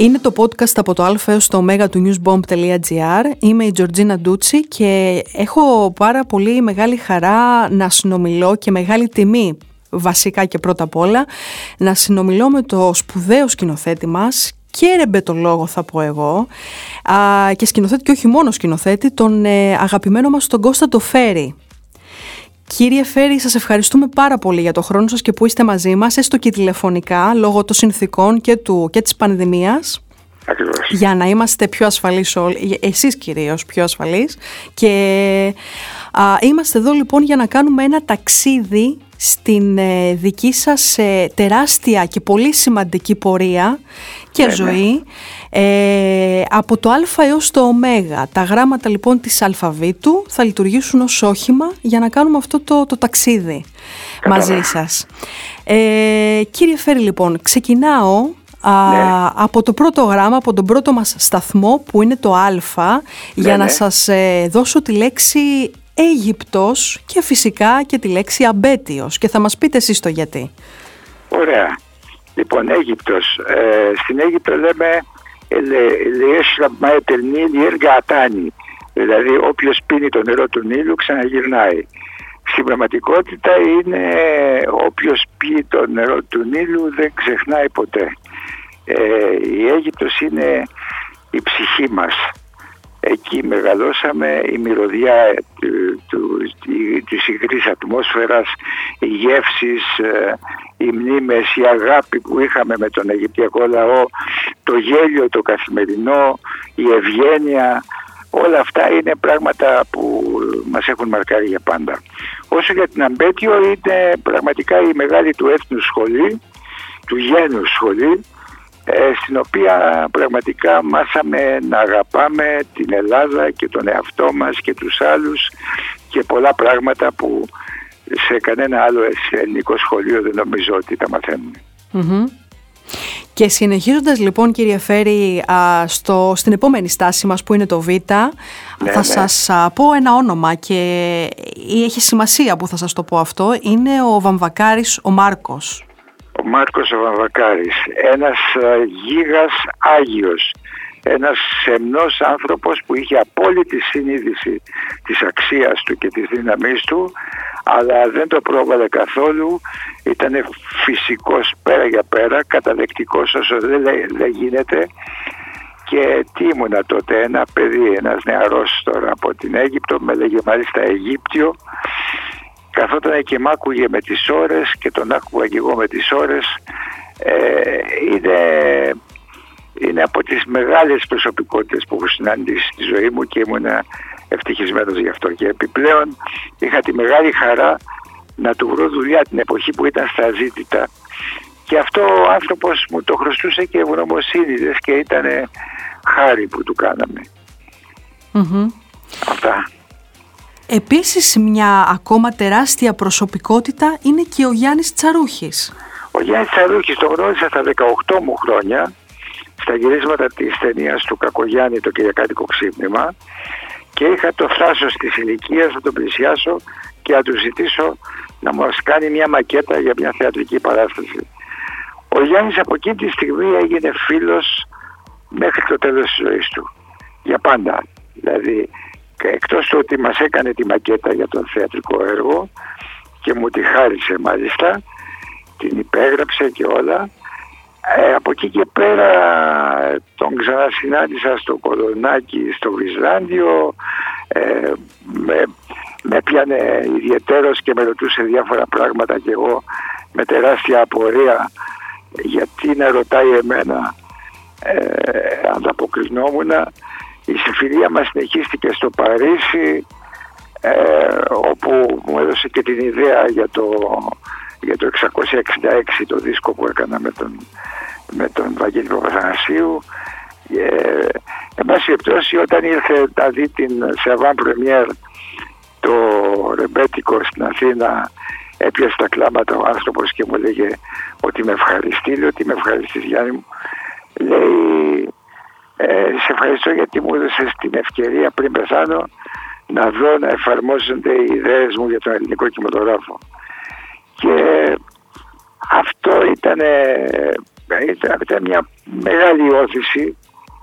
Είναι το podcast από το α έως το ω του newsbomb.gr. Είμαι η Τζορτζίνα Ντούτσι και έχω πάρα πολύ μεγάλη χαρά να συνομιλώ και μεγάλη τιμή βασικά και πρώτα απ' όλα να συνομιλώ με το σπουδαίο σκηνοθέτη μας και ρεμπετολόγο θα πω εγώ α, και σκηνοθέτη και όχι μόνο σκηνοθέτη τον ε, αγαπημένο μας τον Κώστα το Φέρι. Κύριε Φέρη, σας ευχαριστούμε πάρα πολύ για το χρόνο σας και που είστε μαζί μας, έστω και τηλεφωνικά, λόγω των συνθήκων και, του, και της πανδημίας. Ακριβώς. Για να είμαστε πιο ασφαλείς όλοι, εσείς κυρίως πιο ασφαλείς. Και α, είμαστε εδώ λοιπόν για να κάνουμε ένα ταξίδι στην ε, δική σας ε, τεράστια και πολύ σημαντική πορεία και Ναι, ναι. ζωή ε, από το α έως το ω. Τα γράμματα λοιπόν της αλφαβήτου θα λειτουργήσουν ως όχημα για να κάνουμε αυτό το, το ταξίδι Κατάλαβα. μαζί σας. Ε, κύριε Φέρη λοιπόν, ξεκινάω α, Ναι. από το πρώτο γράμμα, από τον πρώτο μας σταθμό που είναι το α για να ναι. σας ε, δώσω τη λέξη Αίγυπτος και φυσικά και τη λέξη αμπέτιος και θα μας πείτε εσείς το γιατί. Ωραία. Λοιπόν, Αίγυπτος. Ε, στην Αίγυπτο λέμε «Λεέσλαμ μαέτελ Νίλ έργα ατάνη». Δηλαδή όποιος πίνει το νερό του Νείλου ξαναγυρνάει. Στην πραγματικότητα είναι όποιος πιει το νερό του Νείλου δεν ξεχνάει ποτέ. Ε, η Αίγυπτος είναι η ψυχή μας. Εκεί μεγαλώσαμε η μυρωδιά του, του, τη- της υγρής ατμόσφαιρας, οι γεύσεις, ε, οι μνήμες, η αγάπη που είχαμε με τον Αιγυπτιακό λαό, το γέλιο το καθημερινό, η ευγένεια, όλα αυτά είναι πράγματα που μας έχουν μαρκάρει για πάντα. Όσο για την Αμπέτιο είναι πραγματικά η μεγάλη του έθνους σχολή, του γένους σχολή, ε, στην οποία πραγματικά μάθαμε να αγαπάμε την Ελλάδα και τον εαυτό μας και τους άλλους και πολλά πράγματα που σε κανένα άλλο ελληνικό σχολείο δεν νομίζω ότι τα μαθαίνουμε. Μμμ. Και συνεχίζοντας λοιπόν κύριε Φέρη α, στο, στην επόμενη στάση μας που είναι το Β θα ναι. σας α, πω ένα όνομα και έχει σημασία που θα σας το πω αυτό είναι ο Βαμβακάρης ο Μάρκος. Ο Μάρκος ο Βαμβακάρης, ένας ε, γίγας Άγιος, ένας σεμνός άνθρωπος που είχε απόλυτη συνείδηση της αξίας του και της δύναμής του, αλλά δεν το πρόβαλε καθόλου, ήταν φυσικός πέρα για πέρα, καταδεκτικός όσο δεν, λέ- δεν γίνεται. Και τι ήμουνα τότε, ένα παιδί, ένας νεαρός τώρα από την Αίγυπτο, με λέγε μάλιστα Αιγύπτιο, καθόταν και μ' άκουγε με τις ώρες και τον άκουγα και εγώ με τις ώρες. Ε, είναι, είναι από τις μεγάλες προσωπικότητες που έχω συναντήσει στη ζωή μου και ήμουν ευτυχισμένος γι' αυτό. Και επιπλέον είχα τη μεγάλη χαρά να του βρω δουλειά την εποχή που ήταν στα ζήτητα. Και αυτό ο άνθρωπος μου το χρωστούσε και ευγνωμοσύνη δες, και ήταν χάρη που του κάναμε. Μμμ. αυτά Επίσης μια ακόμα τεράστια προσωπικότητα είναι και ο Γιάννης Τσαρούχης. Ο Γιάννης Τσαρούχης τον γνώρισα στα 18 μου χρόνια στα γυρίσματα της ταινίας του Κακογιάννη το Κυριακάτικο Ξύπνημα και είχα το θράσος της ηλικίας να τον πλησιάσω και να του ζητήσω να μας κάνει μια μακέτα για μια θεατρική παράσταση. Ο Γιάννης από εκείνη τη στιγμή έγινε φίλος μέχρι το τέλος της ζωής του. Για πάντα. Δηλαδή και εκτός του ότι μας έκανε τη μακέτα για το θεατρικό έργο και μου τη χάρισε μάλιστα την υπέγραψε και όλα. Ε, από εκεί και πέρα τον ξανασυνάντησα στο Κολονάκι, στο Βυσλάνδιο, ε, με, με πιάνε ιδιαιτέρως και με ρωτούσε διάφορα πράγματα και εγώ με τεράστια απορία γιατί να ρωτάει εμένα ε, ανταποκρινόμουν. Η συμφιλία μας συνεχίστηκε στο Παρίσι ε, όπου μου έδωσε και την ιδέα για το, για το 666 το δίσκο που έκανα με τον, με τον Βαγγέλη Παπαθανασίου. Ε, εν πάση περιπτώσει όταν ήρθε να δει την σε avant première το ρεμπέτικο στην Αθήνα έπιασε τα κλάματα ο άνθρωπος και μου λέγε ότι με ευχαριστεί, λέει ότι με ευχαριστείς Γιάννη μου λέει ε, σε ευχαριστώ γιατί μου έδωσες την ευκαιρία πριν πεθάνω να δω να εφαρμόζονται οι ιδέες μου για τον ελληνικό κινηματογράφο. Και αυτό ήταν ήταν μια μεγάλη ώθηση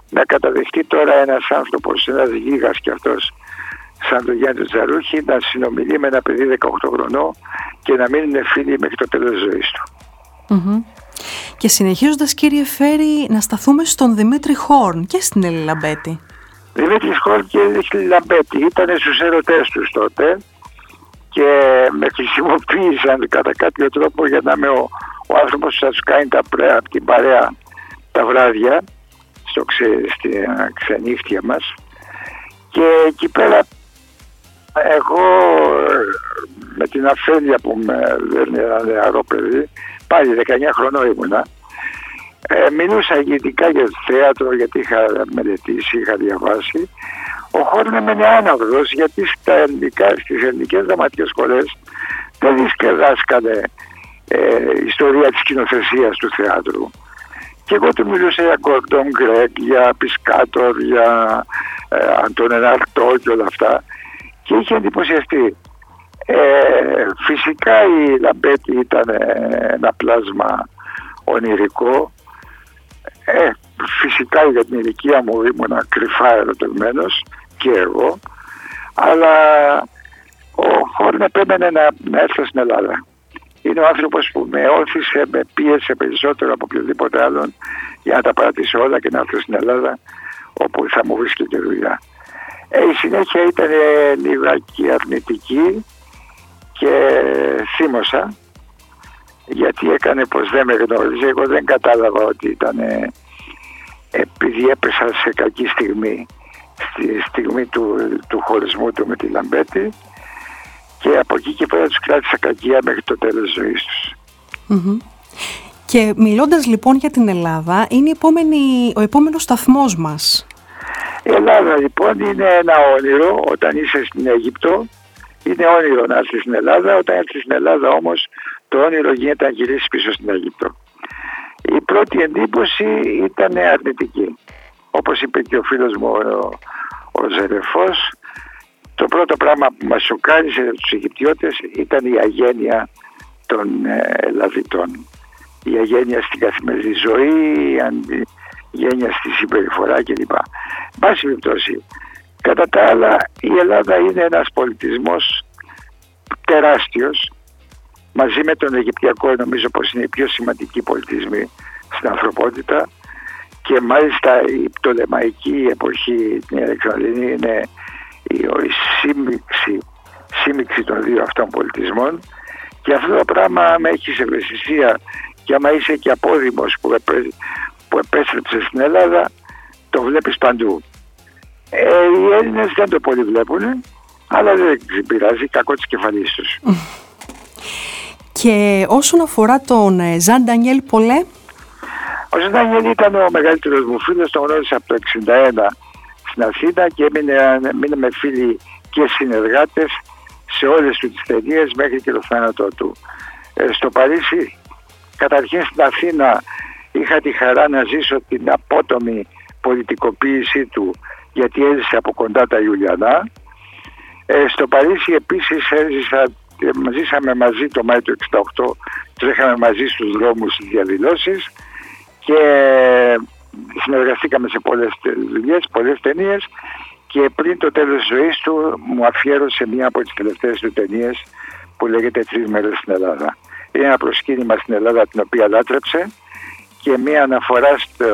να καταδεχτεί τώρα ένας άνθρωπος, ένας γίγας κι αυτός σαν τον Γιάννη Τσαρούχη να συνομιλεί με ένα παιδί 18 χρονών και να μείνουν φίλοι μέχρι το τέλος της ζωής του. Και συνεχίζοντας κύριε Φέρρη να σταθούμε στον Δημήτρη Χορν και στην Έλλη Λαμπέτη. Δημήτρη Χορν και Έλλη Λαμπέτη ήταν στους ερωτές τους τότε και με χρησιμοποίησαν κατά κάποιο τρόπο για να είμαι ο, ο άνθρωπος που θα τους κάνει τα πρέα από την παρέα τα βράδια στο ξε, στη ξενύχτια μας και εκεί πέρα εγώ με την αφέλεια που με δεν ένα νεαρό παιδί πάλι 19 χρονών ήμουνα ε, μιλούσα γενικά για το θέατρο γιατί είχα μελετήσει, είχα διαβάσει ο Χόρν έμενε άναυδος γιατί στα ελληνικά, στις ελληνικές δραματικές σχολές δεν διδάσκανε ε, ιστορία της κοινοθεσίας του θεάτρου. Και εγώ του μιλούσα για Γκόρντον Γκρέκ, για Πισκάτορ, για ε, Αντώνεν και όλα αυτά και είχε εντυπωσιαστεί. Ε, φυσικά η Λαμπέτη ήταν ένα πλάσμα ονειρικό. Ε, φυσικά για την ηλικία μου ήμουν κρυφά ερωτευμένος και εγώ. Αλλά ο Χόρν επέμενε να, να έρθω στην Ελλάδα. Είναι ο άνθρωπος που με όθησε, με πίεσε περισσότερο από οποιοδήποτε άλλον για να τα παρατήσω όλα και να έρθω στην Ελλάδα όπου θα μου βρίσκεται δουλειά. Ε, η συνέχεια ήταν λιγάκι αρνητική και θύμωσα γιατί έκανε πως δεν με γνώριζε. Εγώ δεν κατάλαβα ότι ήταν επειδή έπεσα σε κακή στιγμή στη στιγμή του, του χωρισμού του με τη Λαμπέτη και από εκεί και πέρα τους κράτησα κακία μέχρι το τέλος της ζωής τους. Και μιλώντας λοιπόν για την Ελλάδα, είναι επόμενη, ο επόμενος σταθμός μας. Η Ελλάδα λοιπόν είναι ένα όνειρο όταν είσαι στην Αίγυπτο. Είναι όνειρο να έρθει στην Ελλάδα. Όταν έρθει στην Ελλάδα όμως το όνειρο γίνεται να γυρίσει πίσω στην Αίγυπτο. Η πρώτη εντύπωση ήταν αρνητική. Όπως είπε και ο φίλος μου ο, ο Ζερεφός, το πρώτο πράγμα που μας σοκάρισε τους Αιγυπτιώτες ήταν η αγένεια των ε, Ελλαδιτών. Η αγένεια στην καθημερινή ζωή, γένεια στη συμπεριφορά κλπ. Πάση περιπτώσει, κατά τα άλλα η Ελλάδα είναι ένας πολιτισμός τεράστιος. Μαζί με τον Αιγυπτιακό νομίζω πως είναι η πιο σημαντική πολιτισμή στην ανθρωπότητα. Και μάλιστα η πτωλεμαϊκή εποχή την Αλεξανδρινή είναι η, η σύμμιξη, σύμμιξη των δύο αυτών πολιτισμών. Και αυτό το πράγμα με έχεις σε ευαισθησία και άμα είσαι και απόδημος που που επέστρεψες στην Ελλάδα το βλέπεις παντού. Ε, οι Έλληνες δεν το πολύ βλέπουν, αλλά δεν πειράζει, κακό της κεφαλής τους. Και όσον αφορά τον ε, Ζαν Ντανιέλ Πολέ; Ο Ζαν Ντανιέλ ήταν ο μεγαλύτερος μου φίλος, τον γνώρισα από το 1961 στην Αθήνα και έμεινε, με φίλοι και συνεργάτες σε όλες τις ταινίες μέχρι και το θάνατό του. Ε, στο Παρίσι, καταρχήν στην Αθήνα Είχα τη χαρά να ζήσω την απότομη πολιτικοποίησή του γιατί έζησε από κοντά τα Ιουλιανά. Ε, στο Παρίσι επίσης έζησα, ε, ζήσαμε μαζί το Μάιο του 68, τρέχαμε μαζί στους δρόμους στις διαδηλώσεις και συνεργαστήκαμε σε πολλές δουλειές, πολλές ταινίες και πριν το τέλος της ζωής του μου αφιέρωσε μία από τις τελευταίες του ταινίες που λέγεται «Τρεις μέρες στην Ελλάδα». Είναι ένα προσκύνημα στην Ελλάδα την οποία λάτρεψε και μία αναφορά στο,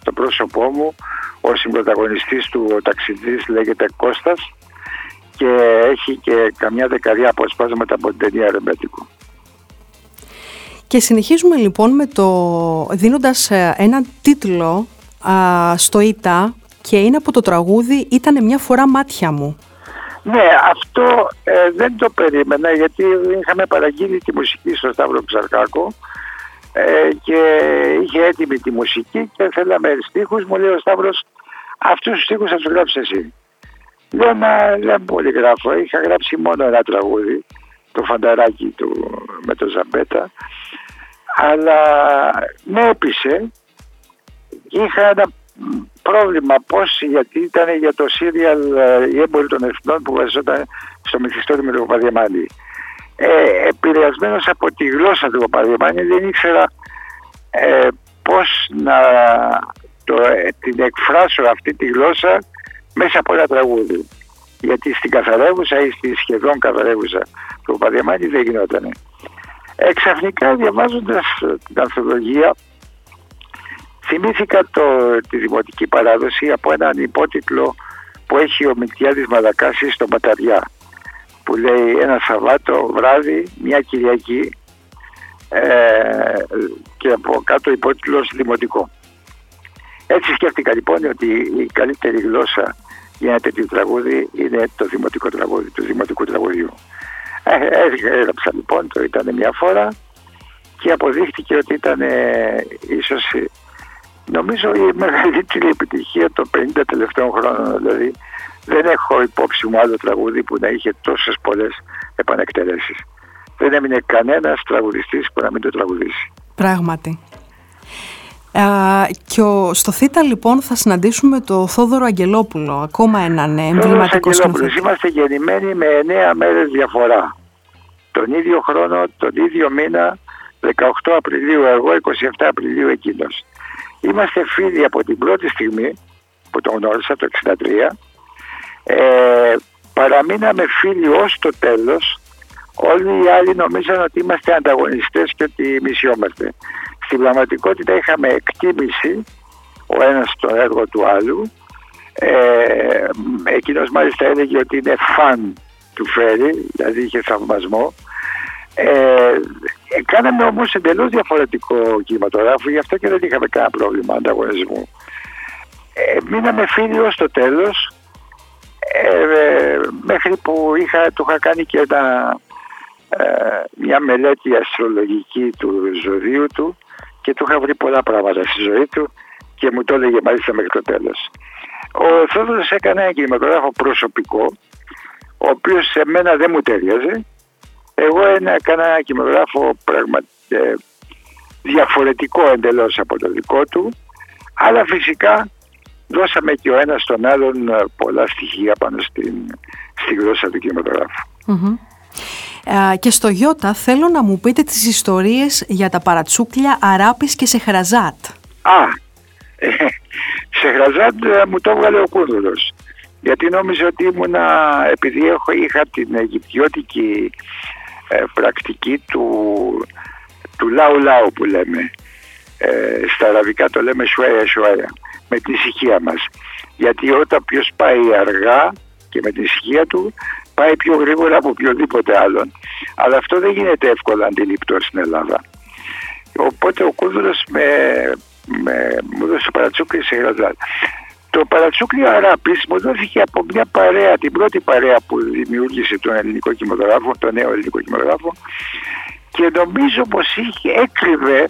στο πρόσωπό μου ο συμπροταγωνιστής του ο ταξιδής λέγεται Κώστας και έχει και καμιά δεκαετία αποσπάσματα από την ταινία Ρεμπέτικου. Και συνεχίζουμε λοιπόν με το δίνοντας ε, ένα τίτλο στο ΙΤΑ και είναι από το τραγούδι «Ήτανε μια φορά μάτια μου». Ναι, αυτό ε, δεν το περίμενα γιατί είχαμε παραγγείλει τη μουσική στο Σταύρο Ψαρκάκο ε, και είχε έτοιμη τη μουσική και θέλαμε στίχους. Μου λέει ο Σταύρος, αυτούς τους στίχους θα τους γράψεις εσύ. Λέω να δεν πολύ γράφω, είχα γράψει μόνο ένα τραγούδι, το φανταράκι του με το Ζαμπέτα, αλλά με έπεισε. Είχα ένα πρόβλημα πώς, γιατί ήταν για το σύριαλ «Η έμπορη των εθνών» που βασιζόταν στο Μεθιστόρι το ε, επηρεασμένος από τη γλώσσα του Παπαδιαμάνη δεν ήξερα ε, πώς να το, ε, την εκφράσω αυτή τη γλώσσα μέσα από ένα τραγούδι. Γιατί στην καθαρεύουσα ή στη σχεδόν καθαρεύουσα του Παδιαμάνη δεν γινόταν. Εξαφνικά διαβάζοντας την ανθολογία θυμήθηκα το, τη δημοτική παράδοση από έναν υπότιτλο που έχει ο Μικτιάδης Μαλακάσης στο Παταριά που λέει ένα Σαββάτο βράδυ, μια Κυριακή ε, και από κάτω υπότιτλος δημοτικό. Έτσι σκέφτηκα λοιπόν ότι η καλύτερη γλώσσα για ένα τέτοιο τραγούδι είναι το δημοτικό τραγούδι, του δημοτικού τραγουδιού. Ε, έγραψα λοιπόν, το ήταν μια φορά και αποδείχτηκε ότι ήταν ε, ίσως νομίζω η μεγαλύτερη επιτυχία των 50 τελευταίων χρόνων. Δηλαδή δεν έχω υπόψη μου άλλο τραγούδι που να είχε τόσες πολλές επανεκτελέσεις. Δεν έμεινε κανένας τραγουδιστής που να μην το τραγουδήσει. Πράγματι. Α, και ο, στο ΘΙΤΑ λοιπόν θα συναντήσουμε το Θόδωρο Αγγελόπουλο, ακόμα έναν εμβληματικό σκηνοθέτη. Είμαστε γεννημένοι με 9 μέρες διαφορά. Τον ίδιο χρόνο, τον ίδιο μήνα, 18 Απριλίου εγώ, 27 Απριλίου εκείνος. Είμαστε φίλοι από την πρώτη στιγμή που τον γνώρισα το 1963. Ε, παραμείναμε φίλοι ως το τέλος. Όλοι οι άλλοι νομίζαν ότι είμαστε ανταγωνιστές και ότι μισιόμαστε. Στην πραγματικότητα είχαμε εκτίμηση ο ένας στο έργο του άλλου. Ε, εκείνος μάλιστα έλεγε ότι είναι φαν του Φέρι, δηλαδή είχε θαυμασμό. Ε, κάναμε όμως εντελώς διαφορετικό κινηματογράφο, γι' αυτό και δεν είχαμε κανένα πρόβλημα ανταγωνισμού. Ε, μείναμε φίλοι ως το τέλος, ε, μέχρι που είχα, του είχα κάνει και ε, μια μελέτη αστρολογική του ζωδίου του και του είχα βρει πολλά πράγματα στη ζωή του και μου το έλεγε μάλιστα μέχρι το τέλος. Ο Θόδωρος έκανε ένα κινηματογράφο προσωπικό, ο οποίος σε μένα δεν μου ταιριάζει εγώ έκανα ένα κειμενογράφο ε, διαφορετικό εντελώς από το δικό του αλλά φυσικά δώσαμε και ο ένας τον άλλον ε, πολλά στοιχεία πάνω στην, στη γλώσσα του κινηματογράφου. Ε, και στο Γιώτα θέλω να μου πείτε τις ιστορίες για τα παρατσούκλια Αράπης και Σεχραζάτ. Α, ε, Σεχραζάτ μου το έβγαλε ο Κούρδουλος. Γιατί νόμιζε ότι ήμουνα, επειδή έχω, είχα την Αιγυπτιώτικη ε, πρακτική του, του λαού λαού που λέμε. Ε, στα αραβικά το λέμε σουέα σουέα, με την ησυχία μας. Γιατί όταν ποιος πάει αργά και με την ησυχία του πάει πιο γρήγορα από οποιοδήποτε άλλον. Αλλά αυτό δεν γίνεται εύκολα αντιληπτό στην Ελλάδα. Οπότε ο Κούδουρος με, με, μου έδωσε παρατσούκρι σε γραδά. Το παρατσούκλι Αράπης μου δόθηκε από μια παρέα, την πρώτη παρέα που δημιούργησε τον ελληνικό κινηματογράφο, τον νέο ελληνικό κινηματογράφο και νομίζω πως είχε, έκρυβε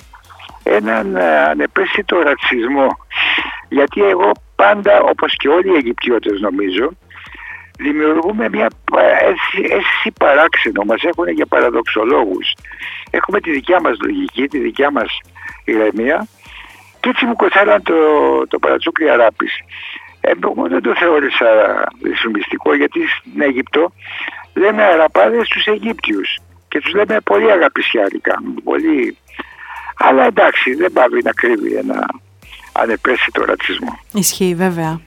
έναν ε, ανεπαίσθητο ρατσισμό γιατί εγώ πάντα όπως και όλοι οι Αιγυπτιώτες νομίζω δημιουργούμε μια αίσθηση παράξενο, μας έχουν για παραδοξολόγους. Έχουμε τη δικιά μας λογική, τη δικιά μας ηρεμία και έτσι μου κοτσάραν το, το παρατσούκλι Αράπης. Ε, εγώ δεν το θεώρησα δυσφημιστικό γιατί στην Αίγυπτο λέμε Αραπάδες στους Αιγύπτιους και τους λέμε πολύ αγαπησιάρικα, πολύ... Αλλά εντάξει δεν πάει να κρύβει ένα ανεπαίσθητο ρατσισμό. Ισχύει βέβαια.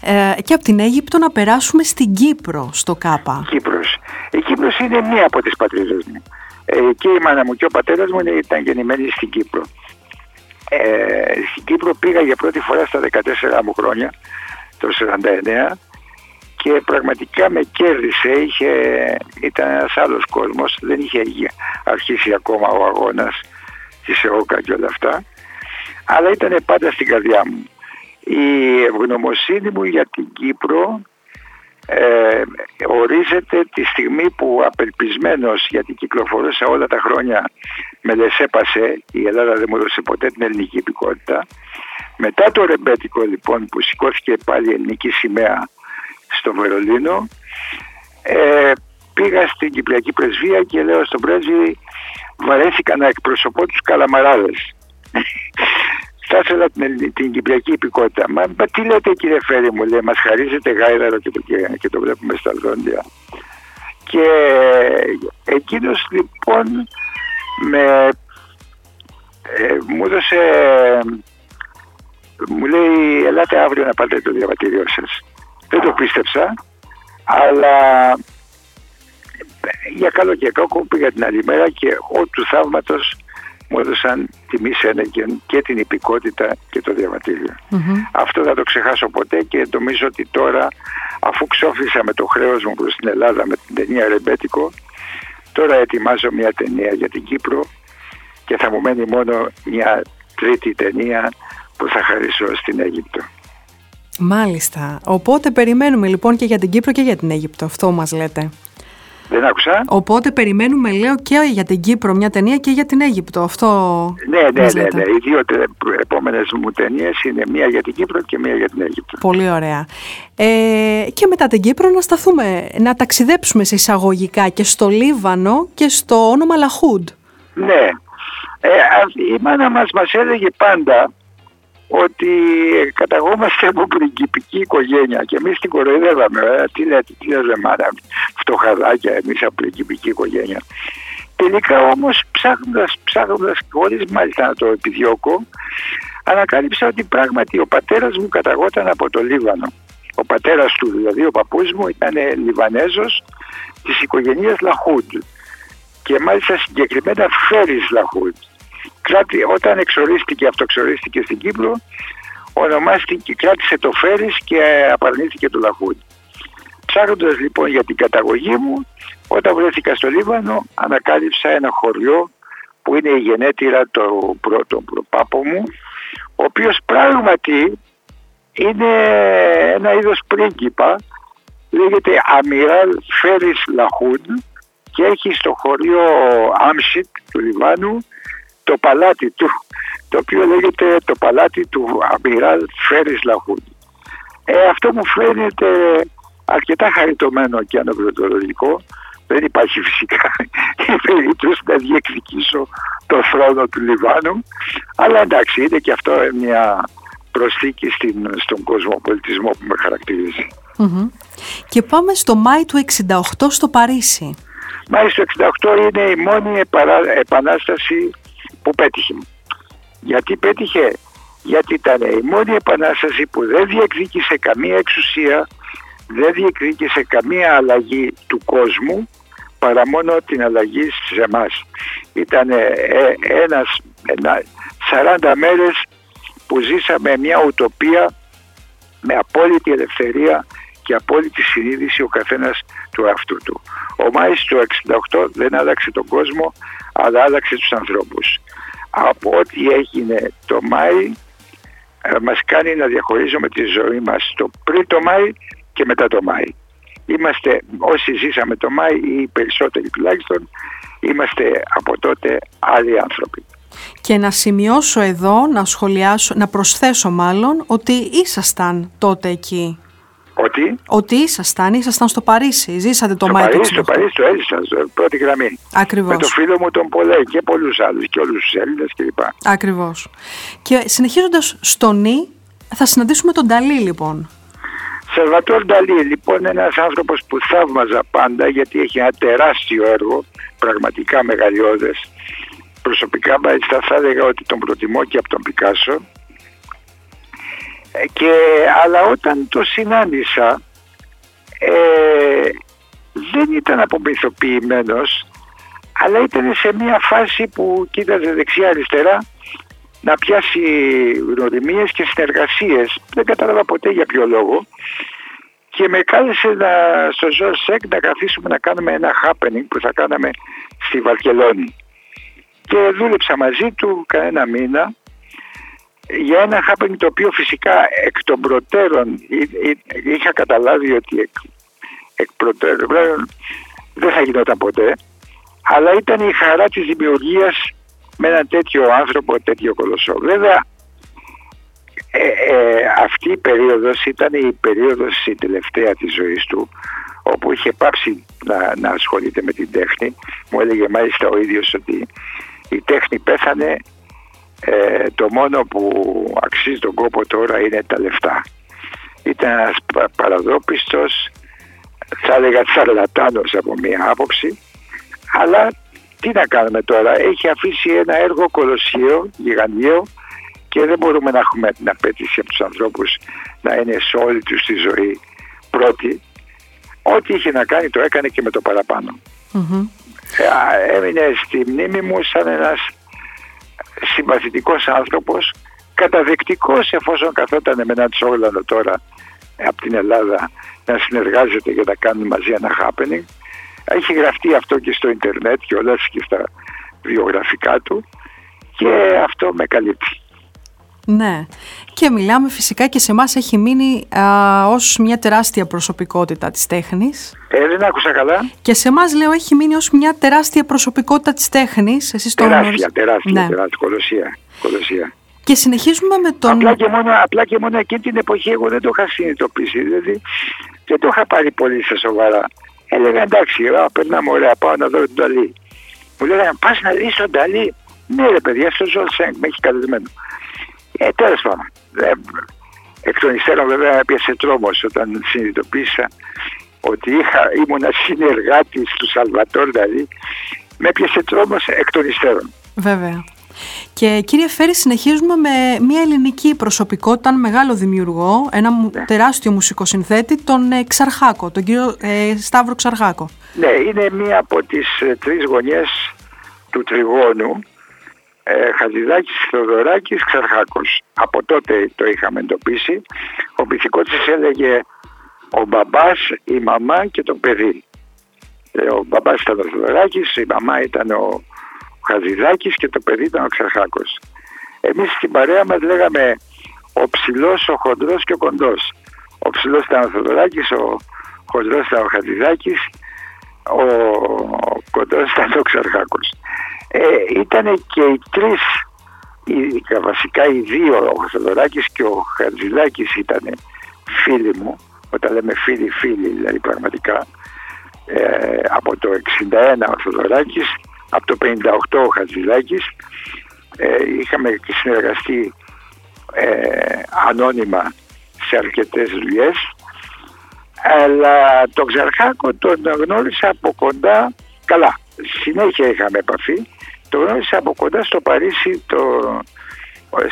Ε, και από την Αίγυπτο να περάσουμε στην Κύπρο, στο ΚΑΠΑ. Κύπρος. Η Κύπρος είναι μία από τις πατρίδες μου. Ε, και η μάνα μου και ο πατέρας μου ήταν γεννημένοι στην Κύπρο. Ε, στην Κύπρο πήγα για πρώτη φορά στα 14 μου χρόνια, το 49 και πραγματικά με κέρδισε, είχε, ήταν ένας άλλος κόσμος, δεν είχε αρχίσει ακόμα ο αγώνας της ΕΟΚΑ και όλα αυτά, αλλά ήταν πάντα στην καρδιά μου. Η ευγνωμοσύνη μου για την Κύπρο ε, ορίζεται τη στιγμή που απελπισμένος γιατί κυκλοφορούσα όλα τα χρόνια με λεσέπασε η Ελλάδα δεν μου έδωσε ποτέ την ελληνική υπηκότητα μετά το ρεμπέτικο λοιπόν που σηκώθηκε πάλι η ελληνική σημαία στο Βερολίνο ε, πήγα στην Κυπριακή Πρεσβεία και λέω στον πρέσβη βαρέθηκα να εκπροσωπώ τους καλαμαράδες θα ήθελα την, την κυπριακή υπηκότητα. Μα, μα τι λέτε κύριε Φέρη μου, λέει, μας χαρίζετε γάιδαρο και το, και, το βλέπουμε στα δόντια. Και εκείνος λοιπόν με ε, μου έδωσε, μου λέει ελάτε αύριο να πάτε το διαβατήριό σας. Δεν το πίστεψα, αλλά για καλό και κακό πήγα την άλλη μέρα και ό του θαύματος μου έδωσαν τιμή Σένεγγεν και την υπηκότητα και το διαβατηριο Αυτό δεν θα το ξεχάσω ποτέ και νομίζω ότι τώρα αφού ξόφλησα με το χρέος μου προς την Ελλάδα με την ταινία Ρεμπέτικο τώρα ετοιμάζω μια ταινία για την Κύπρο και θα μου μένει μόνο μια τρίτη ταινία που θα χαρίσω στην Αίγυπτο. Μάλιστα. Οπότε περιμένουμε λοιπόν και για την Κύπρο και για την Αίγυπτο. Αυτό μας λέτε. Δεν άκουσα. Οπότε περιμένουμε, λέω, και για την Κύπρο μια ταινία και για την Αίγυπτο. Αυτό. Ναι, ναι, ναι, ναι. Οι δύο επόμενες μου ταινίες είναι μία για την Κύπρο και μία για την Αίγυπτο. Πολύ ωραία. Ε, και μετά την Κύπρο να σταθούμε, να ταξιδέψουμε σε εισαγωγικά και στο Λίβανο και στο όνομα Λαχούντ. Ναι. Ε, η μάνα μας μας έλεγε πάντα ότι καταγόμαστε από πριγκυπική οικογένεια και εμείς την κοροϊδεύαμε. Ε, τι λέτε, τι λέτε μάνα, φτωχαδάκια εμείς από πριγκυπική οικογένεια. Τελικά όμως ψάχνοντας, ψάχνοντας χωρίς μάλιστα να το επιδιώκω, ανακάλυψα ότι πράγματι ο πατέρας μου καταγόταν από το Λίβανο. Ο πατέρας του, δηλαδή ο παππούς μου ήταν Λιβανέζος της οικογένειας Λαχούντ και μάλιστα συγκεκριμένα Φέρις Λαχούντ όταν εξορίστηκε, αυτοξορίστηκε στην Κύπρο, ονομάστηκε, κράτησε το Φέρις και απαρνήθηκε το Λαχούντ. Ψάχνοντας λοιπόν για την καταγωγή μου, όταν βρέθηκα στο Λίβανο, ανακάλυψα ένα χωριό που είναι η γενέτειρα του πρώτου προπάπου μου, ο οποίος πράγματι είναι ένα είδος πρίγκιπα, λέγεται Αμιράλ Φέρις Λαχούντ και έχει στο χωριό Άμσιτ του Λιβάνου το παλάτι του, το οποίο λέγεται το παλάτι του Αμυράλ Φέρις Λαχούντ. Ε, αυτό μου φαίνεται αρκετά χαριτωμένο και αναπληρωτολογικό. Δεν υπάρχει φυσικά η περίπτωση να διεκδικήσω το θρόνο του Λιβάνου. Αλλά εντάξει, είναι και αυτό μια προσθήκη στην, στον κοσμοπολιτισμό που με χαρακτηριζει Και πάμε στο Μάη του 68 στο Παρίσι. Μάη του 68 είναι η μόνη επανάσταση που πέτυχε. Γιατί πέτυχε, γιατί ήταν η μόνη επανάσταση που δεν διεκδίκησε καμία εξουσία, δεν διεκδίκησε καμία αλλαγή του κόσμου, παρά μόνο την αλλαγή σε εμάς. Ήταν ε, ένας, ένα, 40 μέρες που ζήσαμε μια ουτοπία με απόλυτη ελευθερία και απόλυτη συνείδηση ο καθένας του αυτού του. Ο Μάης του 68 δεν άλλαξε τον κόσμο, αλλά άλλαξε τους ανθρώπους από ό,τι έγινε το Μάη ε, μας κάνει να διαχωρίζουμε τη ζωή μας το πριν το Μάη και μετά το Μάη. Είμαστε όσοι ζήσαμε το Μάη ή οι περισσότεροι τουλάχιστον είμαστε από τότε άλλοι άνθρωποι. Και να σημειώσω εδώ, να σχολιάσω, να προσθέσω μάλλον ότι ήσασταν τότε εκεί ότι; Ότι ήσασταν, ήσασταν στο Παρίσι. Ζήσατε το Μάιο του Στο Παρίσι το έζησα, στο πρώτη γραμμή. Ακριβώς. Με το φίλο μου τον Πολέ και πολλούς άλλους και όλους τους Έλληνες κλπ. Ακριβώς. Και συνεχίζοντας στο νη, θα συναντήσουμε τον Νταλή λοιπόν. Σερβατόρ Νταλή, λοιπόν, ένας άνθρωπος που θαύμαζα πάντα γιατί έχει ένα τεράστιο έργο, πραγματικά μεγαλειώδες. Προσωπικά, μάλιστα, θα έλεγα ότι τον προτιμώ και από τον Πικάσο ε, και, αλλά όταν το συνάντησα ε, δεν ήταν απομυθοποιημένος αλλά ήταν σε μια φάση που κοίταζε δεξιά αριστερά να πιάσει γνωριμίες και συνεργασίες. Δεν κατάλαβα ποτέ για ποιο λόγο. Και με κάλεσε να, στο Ζορ Σεκ να καθίσουμε να κάνουμε ένα happening που θα κάναμε στη Βαρκελόνη. Και δούλεψα μαζί του κανένα μήνα για ένα happening το οποίο φυσικά εκ των προτέρων είχα καταλάβει ότι εκ, εκ προτέρων δεν θα γινόταν ποτέ αλλά ήταν η χαρά της δημιουργίας με ένα τέτοιο άνθρωπο, τέτοιο κολοσσό. Βέβαια ε, ε, αυτή η περίοδος ήταν η περίοδος η τελευταία της ζωής του όπου είχε πάψει να, να ασχολείται με την τέχνη. Μου έλεγε μάλιστα ο ίδιος ότι η τέχνη πέθανε ε, το μόνο που αξίζει τον κόπο τώρα είναι τα λεφτά. Ήταν ένας παραδόπιστος, θα έλεγα τσαρλατάνος από μία άποψη, αλλά τι να κάνουμε τώρα, έχει αφήσει ένα έργο κολοσσίο, γιγαντιαίο και δεν μπορούμε να έχουμε την απέτηση από τους ανθρώπους να είναι σε όλη τους τη ζωή πρώτη. Ό,τι είχε να κάνει το έκανε και με το παραπάνω. Ε, έμεινε στη μνήμη μου σαν ένας συμπαθητικός άνθρωπος καταδεκτικός εφόσον καθόταν με έναν Τσόγλανο τώρα από την Ελλάδα να συνεργάζεται για να κάνουν μαζί ένα happening. Έχει γραφτεί αυτό και στο ίντερνετ και όλα και στα βιογραφικά του και αυτό με καλύπτει. Ναι. Και μιλάμε φυσικά και σε εμάς έχει μείνει α, ως μια τεράστια προσωπικότητα της τέχνης. Ε, δεν άκουσα καλά. Και σε εμάς λέω έχει μείνει ως μια τεράστια προσωπικότητα της τέχνης. Εσείς τεράστια, τεράστια, ναι. τεράστια, κολοσσία, κολοσσία. Και συνεχίζουμε με τον... Απλά και, μόνο, απλά και μόνο εκείνη την εποχή εγώ δεν το είχα συνειδητοποιήσει. Δηλαδή δεν το είχα πάρει πολύ σε σοβαρά. Έλεγα εντάξει, α, περνάμε ωραία, πάω να δω τον Ταλή. Μου λέγανε πας να δεις τον Ταλή. Ναι ρε παιδιά, στο Ζολ Σέγκ με έχει καλεσμένο. Ε, τέλος πάντων. Εκ των υστέρων βέβαια έπιασε τρόμος όταν συνειδητοποίησα ότι είχα, ήμουν συνεργάτης του Σαλβατόρ δηλαδή. Με έπιασε τρόμος εκ των υστέρων. Βέβαια. Και κύριε Φέρη συνεχίζουμε με μια ελληνική προσωπικότητα, μεγάλο δημιουργό, ένα ναι. τεράστιο μουσικοσυνθέτη, τον ε, Ξαρχάκο, τον κύριο ε, Σταύρο Ξαρχάκο. Ναι, είναι μία από τις ε, τρεις γωνιές του τριγώνου, ε, Χατζηδάκης, Θεοδωράκης, Ξαρχάκος. Από τότε το είχαμε εντοπίσει. Ο πυθικότης έλεγε ο μπαμπάς, η μαμά και το παιδί. Ε, ο μπαμπάς ήταν ο Θεοδωράκης, η μαμά ήταν ο Χατζηδάκης και το παιδί ήταν ο Ξαρχάκος. Εμείς στην παρέα μας λέγαμε ο ψηλός, ο χοντρός και ο κοντός. Ο ψηλός ήταν ο Θεοδωράκης, ο χοντρός ήταν ο Χατζηδάκης, ο κοντός ήταν ο Ξαρχάκος. Ε, ήταν και οι τρεις, οι, βασικά οι δύο, ο Θεοδωράκης και ο Χατζηδάκης ήταν φίλοι μου, όταν λέμε φίλοι φίλοι δηλαδή πραγματικά, ε, από το 61 ο Θεοδωράκης από το 58 ο Χατζηλάκης ε, είχαμε συνεργαστεί ε, ανώνυμα σε αρκετές δουλειές. Αλλά τον Ξαρχάκο τον γνώρισα από κοντά. Καλά, συνέχεια είχαμε επαφή τον γνώρισα από κοντά στο Παρίσι το,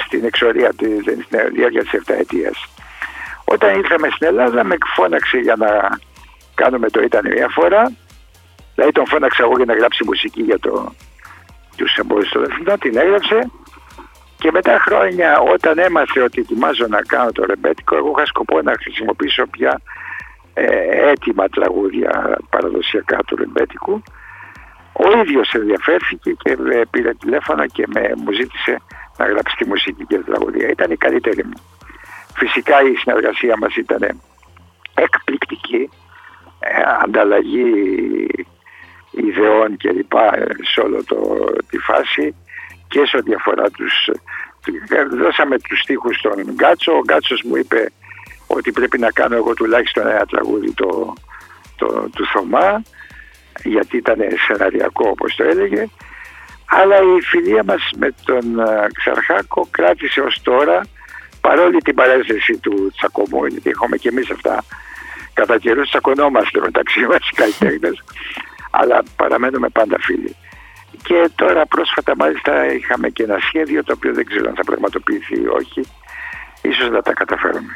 στην εξορία της διάρκεια της 7 ετίας όταν ήρθαμε στην Ελλάδα με φώναξε για να κάνουμε το ήταν μια φορά Δηλαδή τον φώναξα εγώ για να γράψει μουσική για το, τους εμπόρους του Αθηνών, την έγραψε. Και μετά χρόνια όταν έμαθε ότι ετοιμάζω να κάνω το ρεμπέτικο, εγώ είχα σκοπό να χρησιμοποιήσω πια ε, έτοιμα τραγούδια παραδοσιακά του ρεμπέτικου. Ο ίδιος ενδιαφέρθηκε και με πήρε τηλέφωνο και με, μου ζήτησε να γράψει τη μουσική και τα τραγούδια. Ήταν η καλύτερη μου. Φυσικά η συνεργασία μας ήταν εκπληκτική, ε, ανταλλαγή ιδεών και λοιπά σε όλο το, τη φάση και σε ό,τι αφορά τους δώσαμε τους στίχους στον Γκάτσο ο Γκάτσος μου είπε ότι πρέπει να κάνω εγώ τουλάχιστον ένα τραγούδι το, το, του Θωμά γιατί ήταν σεναριακό όπως το έλεγε αλλά η φιλία μας με τον ε, Ξαρχάκο κράτησε ως τώρα παρόλη την παρέστηση του τσακωμού γιατί έχουμε και εμείς αυτά κατά καιρούς τσακωνόμαστε μεταξύ μας οι καλλιτέχνες αλλά παραμένουμε πάντα φίλοι. Και τώρα πρόσφατα μάλιστα είχαμε και ένα σχέδιο το οποίο δεν ξέρω αν θα πραγματοποιηθεί ή όχι. Ίσως να τα καταφέρουμε.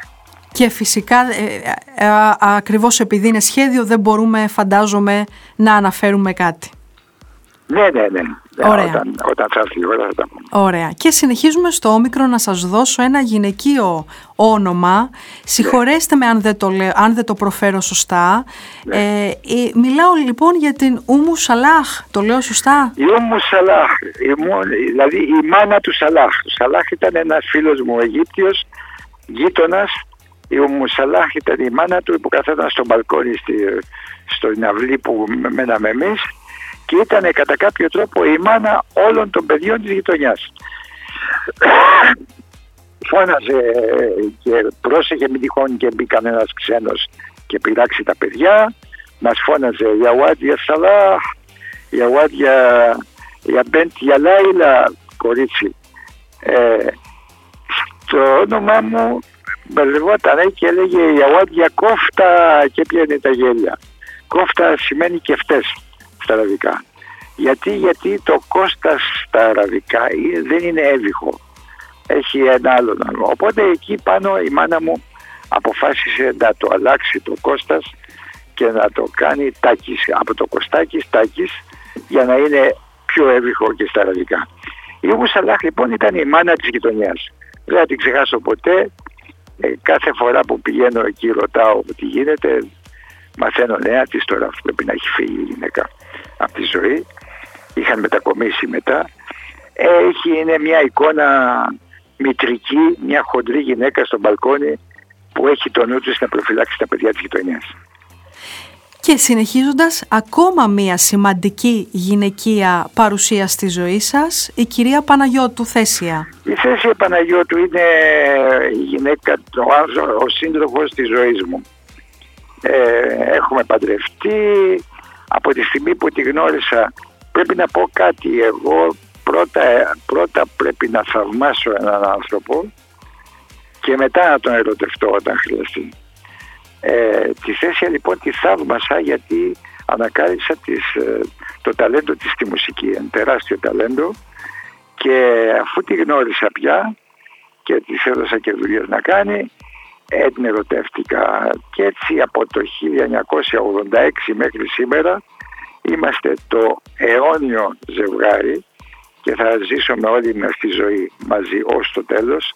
Και φυσικά ε, ε, ε ακριβώς επειδή είναι σχέδιο δεν μπορούμε φαντάζομαι να αναφέρουμε κάτι. Ναι, ναι, ναι. Ωραία. Όταν, όταν θα έρθει η ώρα θα τα πούμε. Ωραία. Και συνεχίζουμε στο όμικρο να σας δώσω ένα γυναικείο όνομα. Συγχωρέστε με αν δεν το, λέω, αν δεν το προφέρω σωστά. Ναι. Ε, ε, μιλάω λοιπόν για την Ούμου Σαλάχ. Το λέω σωστά; Η Ούμου Σαλάχ. Η, δηλαδή η μάνα του Σαλάχ. Ο Σαλάχ ήταν ένας φίλος μου Αιγύπτιος, γείτονας. Η Ούμου Σαλάχ ήταν η μάνα του που καθόταν στο μπαλκόνι στη, στο ναυλί που μέναμε εμείς και ήταν κατά κάποιο τρόπο η μάνα όλων των παιδιών της γειτονιάς. Φώναζε και πρόσεχε μην τυχόν και μπει κανένας ξένος και πειράξει τα παιδιά. Μας φώναζε για Ουάντια Σαλάχ, για Ουάντια για Μπέντ για Λάιλα κορίτσι. Ε, στο όνομά μου μπερδευόταν και έλεγε για Ουάντια κόφτα και πιένε τα γέλια. Κόφτα σημαίνει και στα αραβικά. Γιατί, γιατί το Κώστας στα αραβικά δεν είναι έβυχο. Έχει ένα άλλο νόμο. Οπότε εκεί πάνω η μάνα μου αποφάσισε να το αλλάξει το Κώστας και να το κάνει τάκης, από το Κωστάκης τάκης για να είναι πιο έβυχο και στα αραβικά. Η Ούμπου Σαλάχ λοιπόν ήταν η μάνα της γειτονιάς. Δεν θα την ξεχάσω ποτέ. Ε, κάθε φορά που πηγαίνω εκεί ρωτάω τι γίνεται. Μαθαίνω νέα της τώρα πρέπει να έχει φύγει η γυναίκα από τη ζωή. Είχαν μετακομίσει μετά. Έχει, είναι μια εικόνα μητρική, μια χοντρή γυναίκα στο μπαλκόνι που έχει το νου της να προφυλάξει τα παιδιά της γειτονιάς. Και συνεχίζοντας, ακόμα μία σημαντική γυναικεία παρουσία στη ζωή σας, η κυρία Παναγιώτου Θέσια. Η Θέσια Παναγιώτου είναι η γυναίκα, ο, ο σύντροφος της ζωής μου. Ε, έχουμε παντρευτεί, από τη στιγμή που τη γνώρισα πρέπει να πω κάτι, εγώ πρώτα, πρώτα πρέπει να θαυμάσω έναν άνθρωπο και μετά να τον ερωτευτώ όταν χρειαστεί. Ε, τη θέση λοιπόν τη θαύμασα γιατί ανακάλυψα τις, ε, το ταλέντο της στη μουσική, ένα τεράστιο ταλέντο. Και αφού τη γνώρισα πια και της έδωσα και δουλειές να κάνει την ερωτεύτηκα. Και έτσι από το 1986 μέχρι σήμερα είμαστε το αιώνιο ζευγάρι και θα ζήσουμε όλοι μας τη ζωή μαζί ως το τέλος.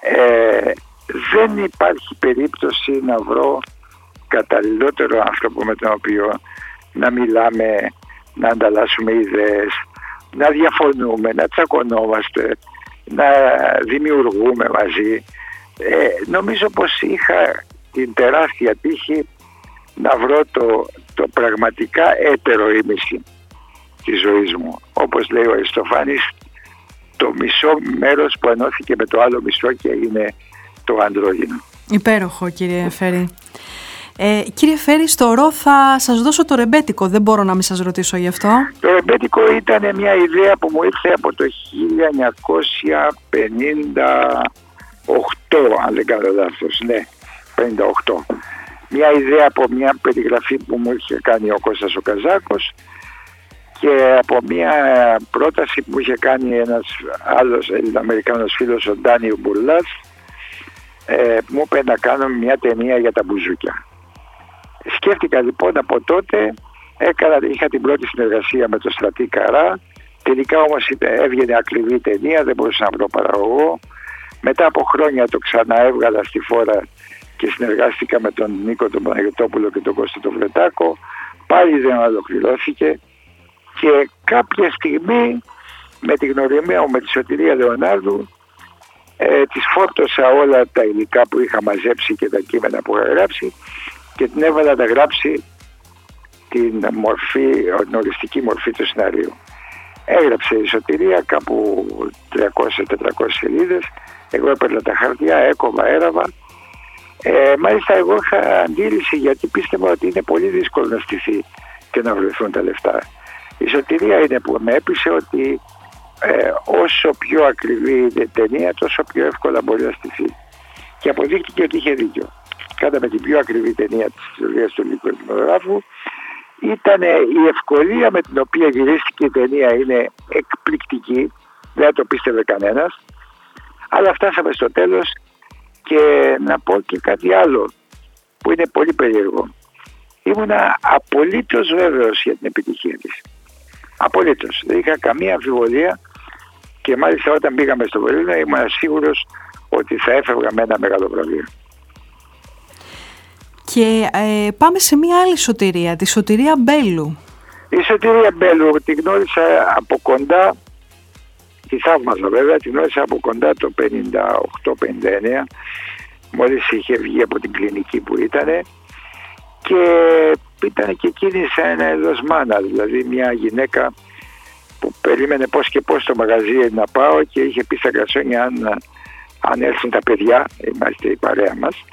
Ε, δεν υπάρχει περίπτωση να βρω καταλληλότερο άνθρωπο με τον οποίο να μιλάμε, να ανταλλάσσουμε ιδέες, να διαφωνούμε, να τσακωνόμαστε, να δημιουργούμε μαζί. Ε, νομίζω πως είχα την τεράστια τύχη να βρω το, το πραγματικά έτερο ήμιση της ζωής μου. Όπως λέει ο Αριστοφάνης, το μισό μέρος που ενώθηκε με το άλλο μισό και είναι το αντρόγινο. Υπέροχο κύριε Φέρη. Ε, κύριε Φέρη, στο ρο θα σας δώσω το ρεμπέτικο, δεν μπορώ να μην σας ρωτήσω γι' αυτό. Το ρεμπέτικο ήταν μια ιδέα που μου ήρθε από το 1958, αν δεν κάνω λάθος, ναι, 58. Μια ιδέα από μια περιγραφή που μου είχε κάνει ο Κώστας ο Καζάκος και από μια πρόταση που μου είχε κάνει ένας άλλος Ελληνοαμερικάνος φίλος, ο Ντάνιο Μπουρλάς, ε, μου είπε να κάνω μια ταινία για τα μπουζούκια. Σκέφτηκα λοιπόν από τότε, έκανα, είχα την πρώτη συνεργασία με τον Στρατή Καρά, τελικά όμως έβγαινε ακριβή ταινία, δεν μπορούσα να βρω παραγωγό. Μετά από χρόνια το ξαναέβγαλα στη φόρα και συνεργάστηκα με τον Νίκο τον Παναγιωτόπουλο και τον Κώστα τον Βρετάκο. Πάλι δεν ολοκληρώθηκε και κάποια στιγμή με τη γνωριμία μου με τη Σωτηρία Λεωνάρδου ε, της φόρτωσα όλα τα υλικά που είχα μαζέψει και τα κείμενα που είχα γράψει και την έβαλα να γράψει την μορφή, την οριστική μορφή του σενάριου. Έγραψε η Σωτηρία κάπου 300-400 σελίδες, εγώ έπαιρνα τα χαρτιά, έκοβα, έραβα. Ε, μάλιστα εγώ είχα αντίληση γιατί πίστευα ότι είναι πολύ δύσκολο να στηθεί και να βρεθούν τα λεφτά. Η Σωτηρία είναι που με έπεισε ότι ε, όσο πιο ακριβή είναι η ταινία τόσο πιο εύκολα μπορεί να στηθεί. Και αποδείχτηκε ότι είχε δίκιο. με την πιο ακριβή ταινία της ιστορίας του ελληνικού δημογράφου ήταν η ευκολία με την οποία γυρίστηκε η ταινία είναι εκπληκτική, δεν το πίστευε κανένας, αλλά φτάσαμε στο τέλος και να πω και κάτι άλλο που είναι πολύ περίεργο. Ήμουνα απολύτως βέβαιος για την επιτυχία της. Απολύτως. Δεν είχα καμία αμφιβολία και μάλιστα όταν πήγαμε στο Βερολίνο ήμουν σίγουρος ότι θα έφευγα με ένα μεγάλο βραβείο. Και ε, πάμε σε μια άλλη σωτηρία, τη σωτηρία Μπέλου. Η σωτηρία Μπέλου την γνώρισα από κοντά, τη θαύμαζα βέβαια, την γνώρισα από κοντά το 58-59, μόλις είχε βγει από την κλινική που ήταν και ήταν και εκείνη σαν ένα είδος μάνα, δηλαδή μια γυναίκα που περίμενε πώς και πώς στο μαγαζί να πάω και είχε πει στα γκασόνια αν, αν έρθουν τα παιδιά, είμαστε η παρέα μας,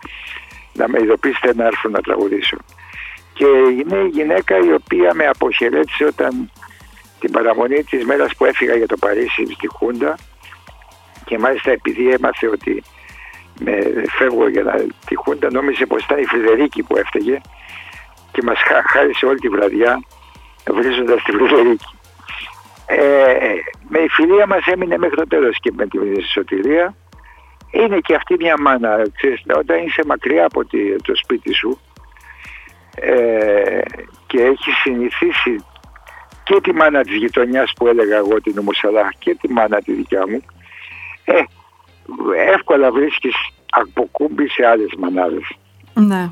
να με ειδοποιήσετε να έρθουν να τραγουδήσω. Και είναι η γυναίκα η οποία με αποχαιρέτησε όταν την παραμονή της μέρας που έφυγα για το Παρίσι στη Χούντα και μάλιστα επειδή έμαθε ότι με φεύγω για τη Χούντα νόμιζε πως ήταν η Φρυδερίκη που έφταιγε και μας χάρισε όλη τη βραδιά βρίζοντας τη Φρυδερίκη. Ε, με η φιλία μας έμεινε μέχρι το τέλος και με τη σωτηρία. Είναι και αυτή μια μάνα, ξέρεις, όταν είσαι μακριά από το σπίτι σου ε, και έχεις συνηθίσει και τη μάνα της γειτονιάς που έλεγα εγώ την Μουσαλά και τη μάνα τη δικιά μου ε, εύκολα βρίσκεις αποκούμπη σε άλλες μανάδες. Ναι.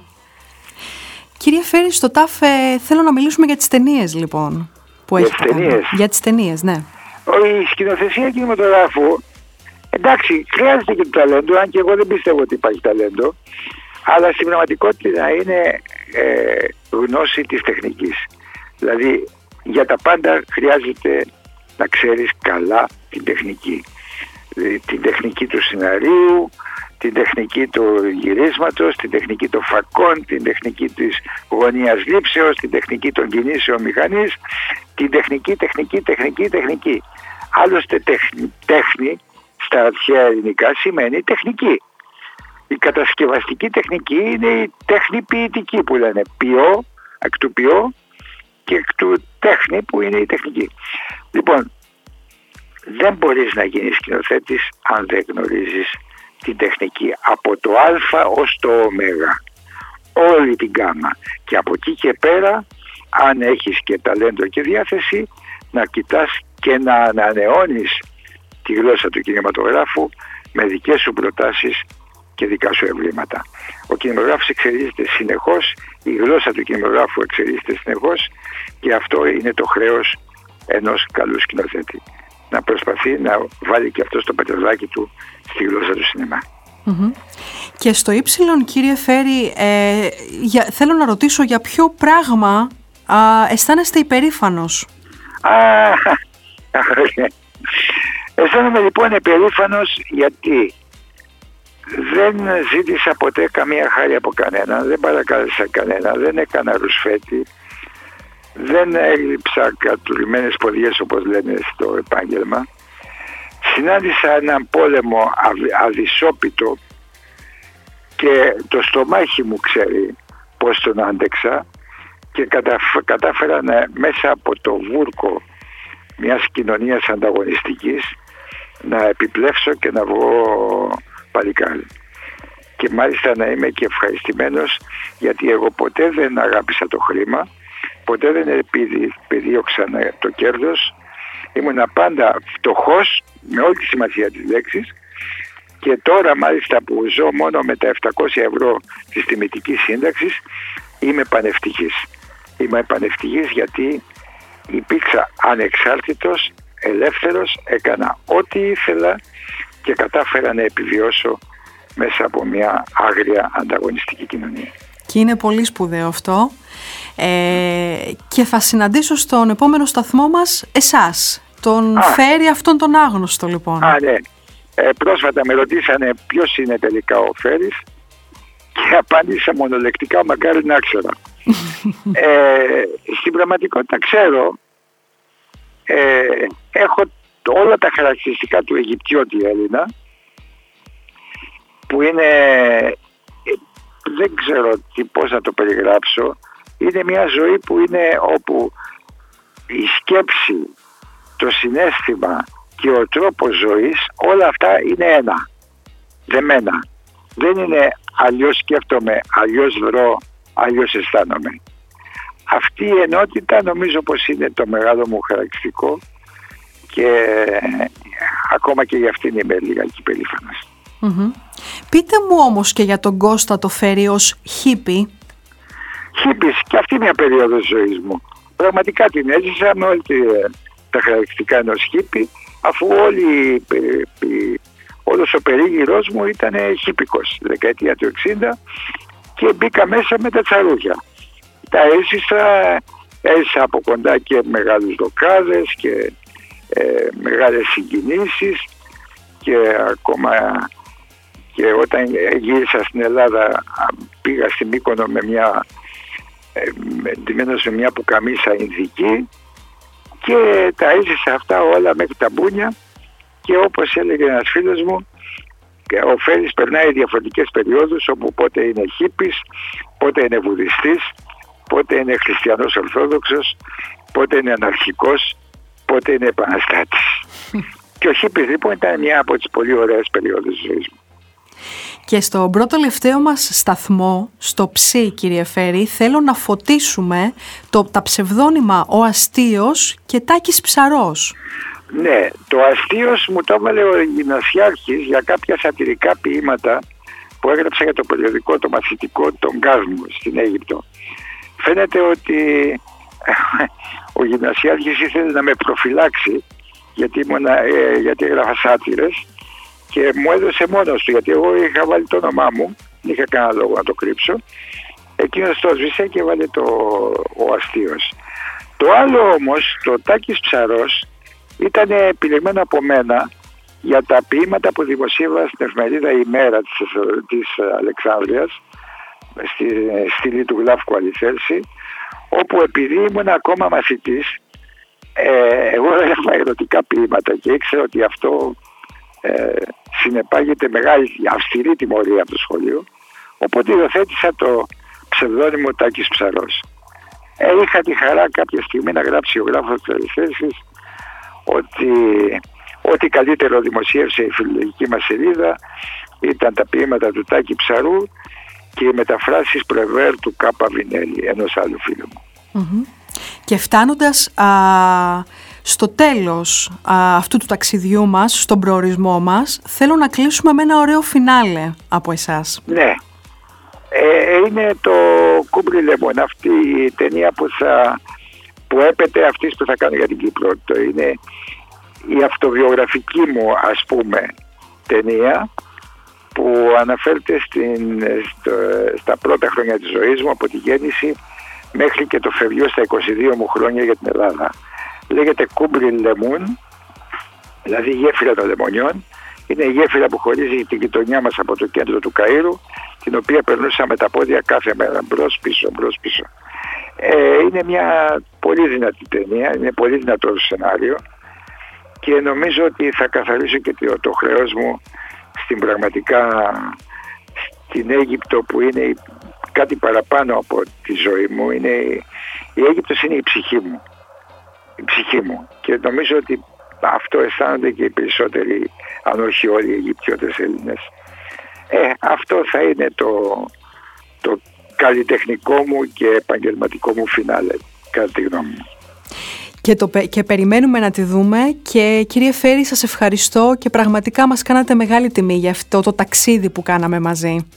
Κύριε Φέρης, στο ΤΑΦ ε, θέλω να μιλήσουμε για τις ταινίες λοιπόν. Που για τις ταινίες. Για τις ταινίες, ναι. Η σκηνοθεσία κινηματογράφου, εντάξει, χρειάζεται και το ταλέντο, αν και εγώ δεν πιστεύω ότι υπάρχει ταλέντο, αλλά στην πραγματικότητα είναι ε, γνώση της τεχνικής. Δηλαδή, για τα πάντα χρειάζεται να ξέρεις καλά την τεχνική. Δηλαδή, την τεχνική του σεναρίου, την τεχνική του γυρίσματος, την τεχνική των φακών, την τεχνική της γωνίας λήψεως, την τεχνική των κινήσεων μηχανής, την τεχνική, τεχνική, τεχνική, τεχνική. Άλλωστε τέχνη, τέχνη στα αρχαία ελληνικά σημαίνει τεχνική. Η κατασκευαστική τεχνική είναι η τέχνη ποιητική που λένε ποιό, εκ του ποιό και εκ του τέχνη που είναι η τεχνική. Λοιπόν, δεν μπορείς να γίνεις σκηνοθέτης αν δεν γνωρίζεις την τεχνική από το α ως το ω. Όλη την κάμα και από εκεί και πέρα αν έχεις και ταλέντο και διάθεση να κοιτάς και να ανανεώνεις τη γλώσσα του κινηματογράφου με δικές σου προτάσεις και δικά σου ευλήματα. Ο κινηματογράφος εξελίσσεται συνεχώς, η γλώσσα του κινηματογράφου εξελίσσεται συνεχώς και αυτό είναι το χρέος ενός καλού σκηνοθέτη να προσπαθεί να βάλει και αυτό στο πετρελάκι του στη γλώσσα του σινεμα Και στο ύψιλον κύριε Φέρη, ε, για, θέλω να ρωτήσω για ποιο πράγμα α, αισθάνεστε υπερήφανος; Α, αισθάνομαι λοιπόν υπερήφανος γιατί δεν ζήτησα ποτέ καμία χάρη από κανένα, δεν παρακάλεσα κανένα, δεν έκανα ρουσφέτη, δεν έλειψα κατουρημένες ποδιές όπως λένε στο επάγγελμα. Συνάντησα έναν πόλεμο αδυσόπιτο και το στομάχι μου ξέρει πώς τον άντεξα και κατάφερα να, μέσα από το βούρκο μιας κοινωνίας ανταγωνιστικής να επιπλέψω και να βγω παλικάρι. Και μάλιστα να είμαι και ευχαριστημένος γιατί εγώ ποτέ δεν αγάπησα το χρήμα ποτέ δεν επιδίωξα το κέρδος. Ήμουν πάντα φτωχός με όλη τη σημασία της λέξης και τώρα μάλιστα που ζω μόνο με τα 700 ευρώ της τιμητικής σύνταξης είμαι πανευτυχής. Είμαι πανευτυχής γιατί υπήρξα ανεξάρτητος, ελεύθερος, έκανα ό,τι ήθελα και κατάφερα να επιβιώσω μέσα από μια άγρια ανταγωνιστική κοινωνία. Και είναι πολύ σπουδαίο αυτό. Ε, και θα συναντήσω στον επόμενο σταθμό μας εσάς. Τον φέρει αυτόν τον άγνωστο λοιπόν. Α, ναι. Ε, πρόσφατα με ρωτήσανε ποιος είναι τελικά ο Φέρης και απάντησα μονολεκτικά μακάρι να ξέρω. ε, στην πραγματικότητα ξέρω ε, έχω όλα τα χαρακτηριστικά του Αιγυπτιώτη Έλληνα που είναι δεν ξέρω τι, πώς να το περιγράψω είναι μια ζωή που είναι όπου η σκέψη, το συνέστημα και ο τρόπος ζωής όλα αυτά είναι ένα, δεμένα. Δεν είναι αλλιώς σκέφτομαι, αλλιώς βρω, αλλιώς αισθάνομαι. Αυτή η ενότητα νομίζω πως είναι το μεγάλο μου χαρακτηριστικό και ακόμα και για αυτήν είμαι λιγάκι περήφανος. Πείτε μου όμως και για τον Κώστα το φέρει ως χίπη. Χίπης και αυτή μια περίοδος ζωής μου. Πραγματικά την έζησα με όλα τα χαρακτηριστικά ενός χίπη αφού όλοι, όλος ο περίγυρός μου ήταν χίπικος δεκαετία του 60 και μπήκα μέσα με τα τσαρούχια. Τα έζησα, έζησα από κοντά και μεγάλους δοκάδες και ε, μεγάλες συγκινήσεις και ακόμα και όταν γύρισα στην Ελλάδα πήγα στη Μύκονο με μια ντυμένος με μια πουκαμίσα Ινδική και τα έζησα αυτά όλα μέχρι τα μπούνια και όπως έλεγε ένας φίλος μου ο Φέλης περνάει διαφορετικές περιόδους όπου πότε είναι χίπης, πότε είναι βουδιστής, πότε είναι χριστιανός ορθόδοξος, πότε είναι αναρχικός πότε είναι επαναστάτης. και ο Χίπης λοιπόν ήταν μια από τις πολύ ωραίες περιόδους της ζωής μου. Και στο πρώτο τελευταίο μας σταθμό, στο ψή κύριε Φέρη, θέλω να φωτίσουμε το, τα ψευδόνυμα «Ο Αστείος» και «Τάκης Ψαρός». Ναι, το Αστείος μου το έβαλε ο γυμνασιάρχης για κάποια σατυρικά ποίηματα που έγραψα για το περιοδικό, το μαθητικό των Γκάσμου στην Αίγυπτο. Φαίνεται ότι ο γυμνασιάρχης ήθελε να με προφυλάξει γιατί, ήμουνα, ε, γιατί έγραφα σάτυρες και μου έδωσε μόνος του γιατί εγώ είχα βάλει το όνομά μου, δεν είχα κανένα λόγο να το κρύψω. Εκείνος το σβήσε και βάλε το ο αστείος. Το άλλο όμως, το Τάκης Ψαρός, ήταν επιλεγμένο από μένα για τα ποίηματα που δημοσίευα στην εφημερίδα «Η της, της Αλεξάνδρειας στη στήλη του Γλάφκου Αληθέρση όπου επειδή ήμουν ακόμα μαθητής ε, εγώ έγραφα ερωτικά ποίηματα και ήξερα ότι αυτό ε, συνεπάγεται μεγάλη αυστηρή τιμωρία από το σχολείο οπότε υιοθέτησα το ψευδόνυμο Τάκης Ψαρός. Ε, είχα τη χαρά κάποια στιγμή να γράψει ο γράφος της Αληθέρσης ότι ό,τι καλύτερο δημοσίευσε η φιλολογική μας σελίδα ήταν τα ποίηματα του Τάκη Ψαρού και οι μεταφράσεις Πρεβέρ του Κάπα Βινέλη, ενός άλλου φίλου μου. Και φτάνοντας α, στο τέλος αυτού του ταξιδιού μας, στον προορισμό μας, θέλω να κλείσουμε με ένα ωραίο φινάλε από εσάς. Ναι. Ε, είναι το Κούμπρι Λεμούν, αυτή η ταινία που, θα, που έπεται αυτής που θα κάνω για την Κύπρο. Το είναι η αυτοβιογραφική μου ας πούμε ταινία που αναφέρεται στην, στα πρώτα χρόνια της ζωής μου από τη γέννηση μέχρι και το φευγείο στα 22 μου χρόνια για την Ελλάδα. Λέγεται Κούμπρι Λεμούν, δηλαδή γέφυρα των λεμονιών. Είναι η γέφυρα που χωρίζει την γειτονιά μας από το κέντρο του Καΐρου, την οποία περνούσα με τα πόδια κάθε μέρα μπρος πίσω, μπρος πίσω. Ε, είναι μια πολύ δυνατή ταινία, είναι πολύ δυνατό σενάριο και νομίζω ότι θα καθαρίσω και το, το χρέος μου στην πραγματικά στην Αίγυπτο που είναι κάτι παραπάνω από τη ζωή μου είναι η Αίγυπτος είναι η ψυχή μου η ψυχή μου και νομίζω ότι αυτό αισθάνονται και οι περισσότεροι αν όχι όλοι οι Αιγυπτιώτες Έλληνες ε, αυτό θα είναι το, το καλλιτεχνικό μου και επαγγελματικό μου φινάλε κατά τη γνώμη μου και, το, και περιμένουμε να τη δούμε και κύριε Φέρη σας ευχαριστώ και πραγματικά μας κάνατε μεγάλη τιμή για αυτό το ταξίδι που κάναμε μαζί.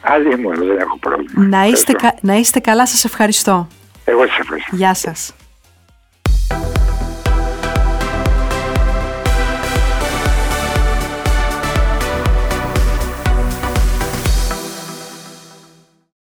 Άλλη μου, δεν έχω πρόβλημα. Να είστε, να είστε καλά, σας ευχαριστώ. Εγώ σας ευχαριστώ. Γεια σας.